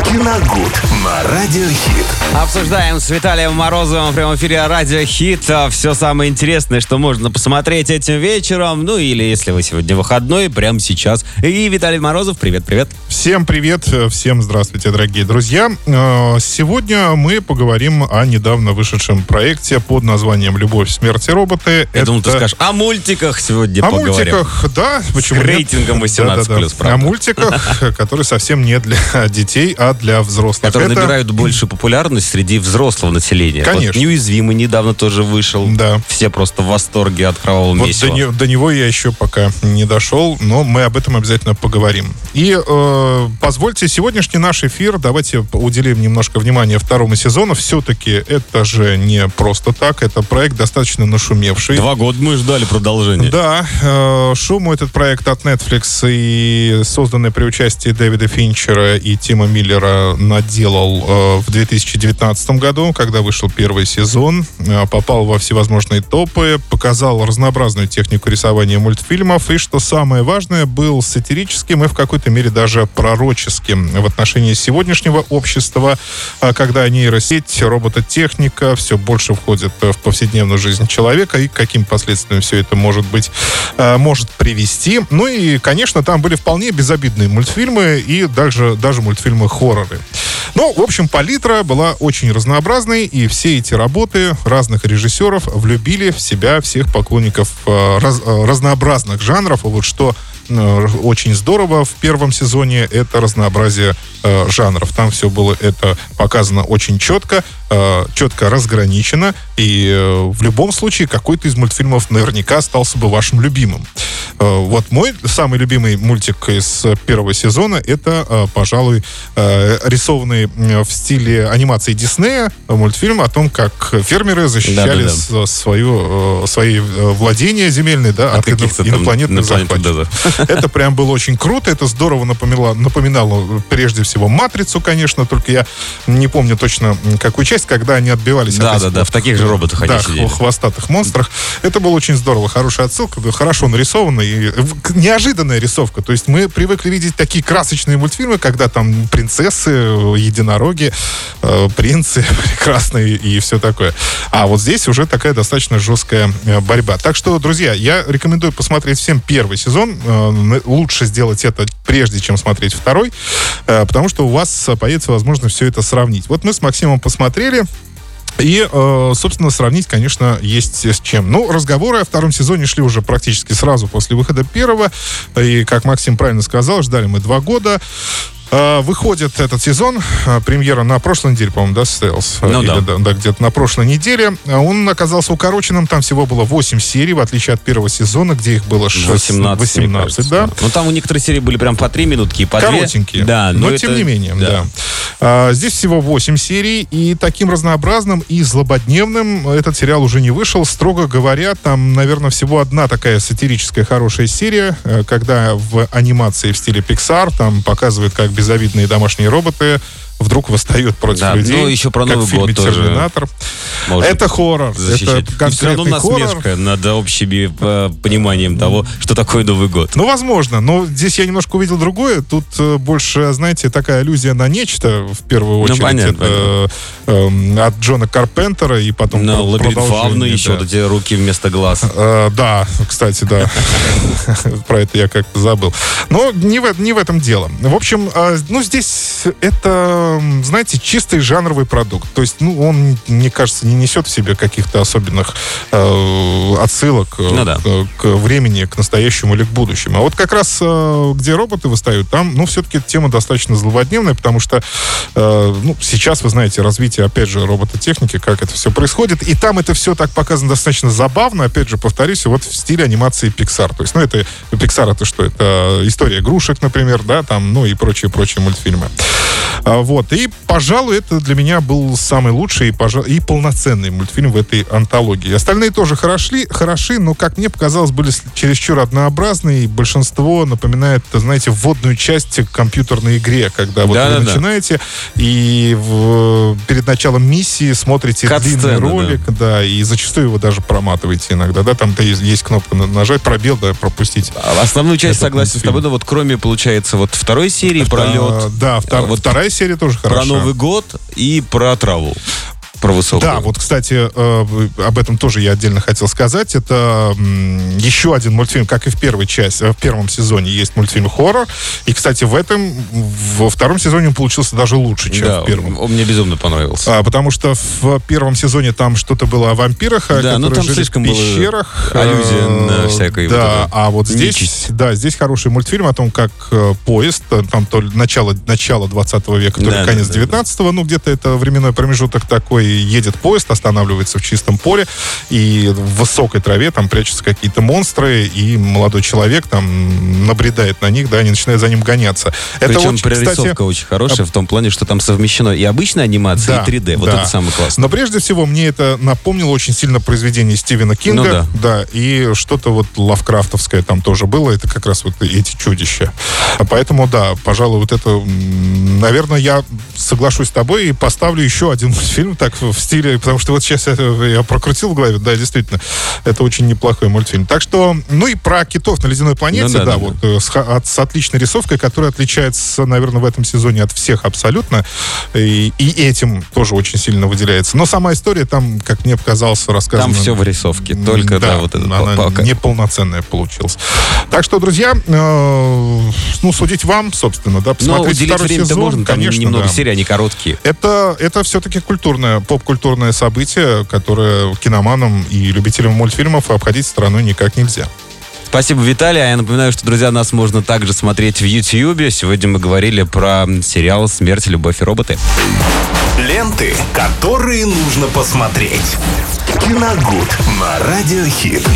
Киногуд на Радиохит. Обсуждаем с Виталием Морозовым в прямом эфире Радио Хит все самое интересное, что можно посмотреть этим вечером. Ну или если вы сегодня выходной, прямо сейчас. И Виталий Морозов, привет-привет. Всем привет, всем здравствуйте, дорогие друзья. Э, Сегодня мы поговорим о недавно вышедшем проекте под названием «Любовь, смерть и роботы». Я думал, ты скажешь о мультиках сегодня О поговорим. мультиках, да. С Почему нет? рейтингом 18+, Да-да-да. правда. О мультиках, которые совсем не для детей, а для взрослых. Которые Это- набирают большую популярность среди взрослого населения. Конечно. Вот «Неуязвимый» недавно тоже вышел. Да. Все просто в восторге от кровавого Вот месива. до, не- до него я еще пока не дошел, но мы об этом обязательно поговорим. И э, позвольте, сегодняшний наш эфир, давайте уделим немножко внимания второму сезону. Все-таки это же не просто так, это проект достаточно нашумевший. Два года мы ждали продолжения. Да, э, шуму этот проект от Netflix и созданный при участии Дэвида Финчера и Тима Миллера наделал э, в 2019 году, когда вышел первый сезон, э, попал во всевозможные топы, показал разнообразную технику рисования мультфильмов и, что самое важное, был сатирическим и в какой-то мере даже пророческим в отношении сегодняшнего общества, э, когда нейросеть, робототехника все больше входит в повседневную жизнь человека и к каким последствиям все это может быть, э, может привести. Ну и, конечно, там были вполне безобидные мультфильмы и даже, даже мультфильмы-хорроры. Ну, в общем, палитра была очень разнообразной, и все эти работы разных режиссеров влюбили в себя всех поклонников э, раз- э, разнообразных жанров. Вот что э, очень здорово в первом сезоне, это разнообразие э, жанров. Там все было это показано очень четко, э, четко разграничено, и э, в любом случае какой-то из мультфильмов наверняка остался бы вашим любимым. Э, вот мой самый любимый мультик из первого сезона это, э, пожалуй, э, рисованный в стиле анимации Диснея мультфильм о том, как фермеры защищали Да-да-да. с- свою, э, свои владения земельные да, От от, каких-то инопланетных захватчиков. Это прям было очень круто, это здорово напоминало, напоминало прежде всего «Матрицу», конечно, только я не помню точно какую часть, когда они отбивались Да, от да, этих да, вот, в таких же роботах они да, сидели. хвостатых монстрах. Это было очень здорово, хорошая отсылка, да, хорошо нарисовано и неожиданная рисовка. То есть мы привыкли видеть такие красочные мультфильмы, когда там принцессы, э, единороги, э, принцы прекрасные и все такое. А вот здесь уже такая достаточно жесткая э, борьба. Так что, друзья, я рекомендую посмотреть всем первый сезон. Лучше сделать это прежде, чем смотреть второй, потому что у вас появится возможность все это сравнить. Вот мы с Максимом посмотрели, и, э, собственно, сравнить, конечно, есть с чем. Ну, разговоры о втором сезоне шли уже практически сразу после выхода первого. И, как Максим правильно сказал, ждали мы два года. Э, Выходит этот сезон, э, премьера на прошлой неделе, по-моему, да, состоялась? Ну Или, да. да, где-то на прошлой неделе. Он оказался укороченным, там всего было 8 серий, в отличие от первого сезона, где их было 6, 18, 18 мне кажется, да. Ну, там у некоторых серий были прям по три минутки и по. Коротенькие. Да, но, это- тем не менее, да. А, здесь всего 8 серий, и таким разнообразным и злободневным этот сериал уже не вышел. Строго говоря, там, наверное, всего одна такая сатирическая хорошая серия, э, когда в анимации в стиле Pixar там показывают, как безобидные домашние роботы вдруг восстают против Да, людей. ну, еще про Новый год тоже «Терминатор». Может Это хоррор. защищать. Это все равно конкретный хоррор. насмешка над общим э, пониманием того, что такое Новый год. Ну, возможно, но здесь я немножко увидел другое. Тут э, больше, знаете, такая аллюзия на нечто, в первую Ну, очередь. понятно, Это, эм, от Джона Карпентера и потом На лабиринт фауны еще да. вот эти руки вместо глаз. Э, да, кстати, да. Про это я как-то забыл. Но не в, не в этом дело. В общем, э, ну, здесь это, м, знаете, чистый жанровый продукт. То есть, ну, он, мне кажется, не несет в себе каких-то особенных э, отсылок э, Ну да. к, к времени, к настоящему или к будущему. А вот как раз э, где роботы восстают, там, ну, все-таки тема достаточно злободневная, потому что, э, ну, сейчас, вы знаете, развитие, опять же, робототехники, как это все происходит, и там это все так показано достаточно забавно, опять же, повторюсь, вот в стиле анимации Pixar. То есть, ну, это Pixar это что? Это история игрушек, например, да, там, ну и прочие-прочие мультфильмы. А, Вот. И, пожалуй, это для меня был самый лучший и, пожа- и полноценный мультфильм в этой антологии. Остальные тоже хороши, хороши, но, как мне показалось, были с- чересчур однообразные. И большинство напоминает, знаете, вводную часть к компьютерной игре, когда вот Да-да-да. вы начинаете и в- перед началом миссии смотрите длинный ролик, да. и зачастую его даже проматываете иногда, да, там-то есть, есть кнопка на- нажать, пробел, да, пропустить. А Основную часть согласен с мультфильм. тобой, но вот кроме, получается, вот второй серии А, Да, втор- вот вторая серия тоже про хороша. Новый год и про траву. Про высокую. Да, вот, кстати, э, об этом тоже я отдельно хотел сказать. Это еще один мультфильм, как и в первой части, э, в первом сезоне есть мультфильм хоррор. И, кстати, в этом, во втором сезоне он получился даже лучше, чем Да, в первом. он мне безумно понравился. А, потому что в первом сезоне там что-то было о вампирах, Да, ну которые там жили слишком в пещерах. аллюзия на Э, всякой вот Да, этой а вот здесь, нечисть. да, здесь хороший мультфильм о том, как поезд, там то ли начало, начало 20 века, то ли Да, конец да, да, 19 ну где-то это временной промежуток такой, едет поезд, останавливается в чистом поле, и в высокой траве там прячутся какие-то монстры, и молодой человек там набредает на них, да, они начинают за ним гоняться. Это Причем очень, прорисовка кстати, очень хорошая в том плане, что там совмещено и обычная анимация, Да, и 3D. Вот да. это самое классное. Но прежде всего мне это напомнило очень сильно произведение Стивена Кинга. Ну да. да. И что-то вот лавкрафтовское там тоже было. Это как раз вот эти чудища. А Поэтому, да, пожалуй, вот это, наверное, я соглашусь с тобой и поставлю еще один мультфильм так в стиле, потому что вот сейчас я, я прокрутил в голове, да, действительно, это очень неплохой мультфильм. Так что, ну и про китов на ледяной планете, Ну да, да, да, вот э, с, от- с отличной рисовкой, которая отличается, наверное, в этом сезоне от всех абсолютно. И, и этим тоже очень сильно выделяется. Но сама история там, как мне показалось, рассказана... Там все в рисовке, только, да, вот это она по- по- неполноценная получилась. Так что, друзья, э, ну, судить вам, собственно, да, Но посмотрите уделить второй сезон, можно, конечно, немного да. серий, они короткие. Это, это все-таки культурное, поп-культурное событие, которое киноманам и любителям мультфильмов обходить стороной никак нельзя. Спасибо, Виталий. А я напоминаю, что, друзья, нас можно также смотреть в Ютьюбе. Сегодня мы говорили про сериал «Смерть, любовь и роботы». Ленты, которые нужно посмотреть. Киногуд на Радиохит.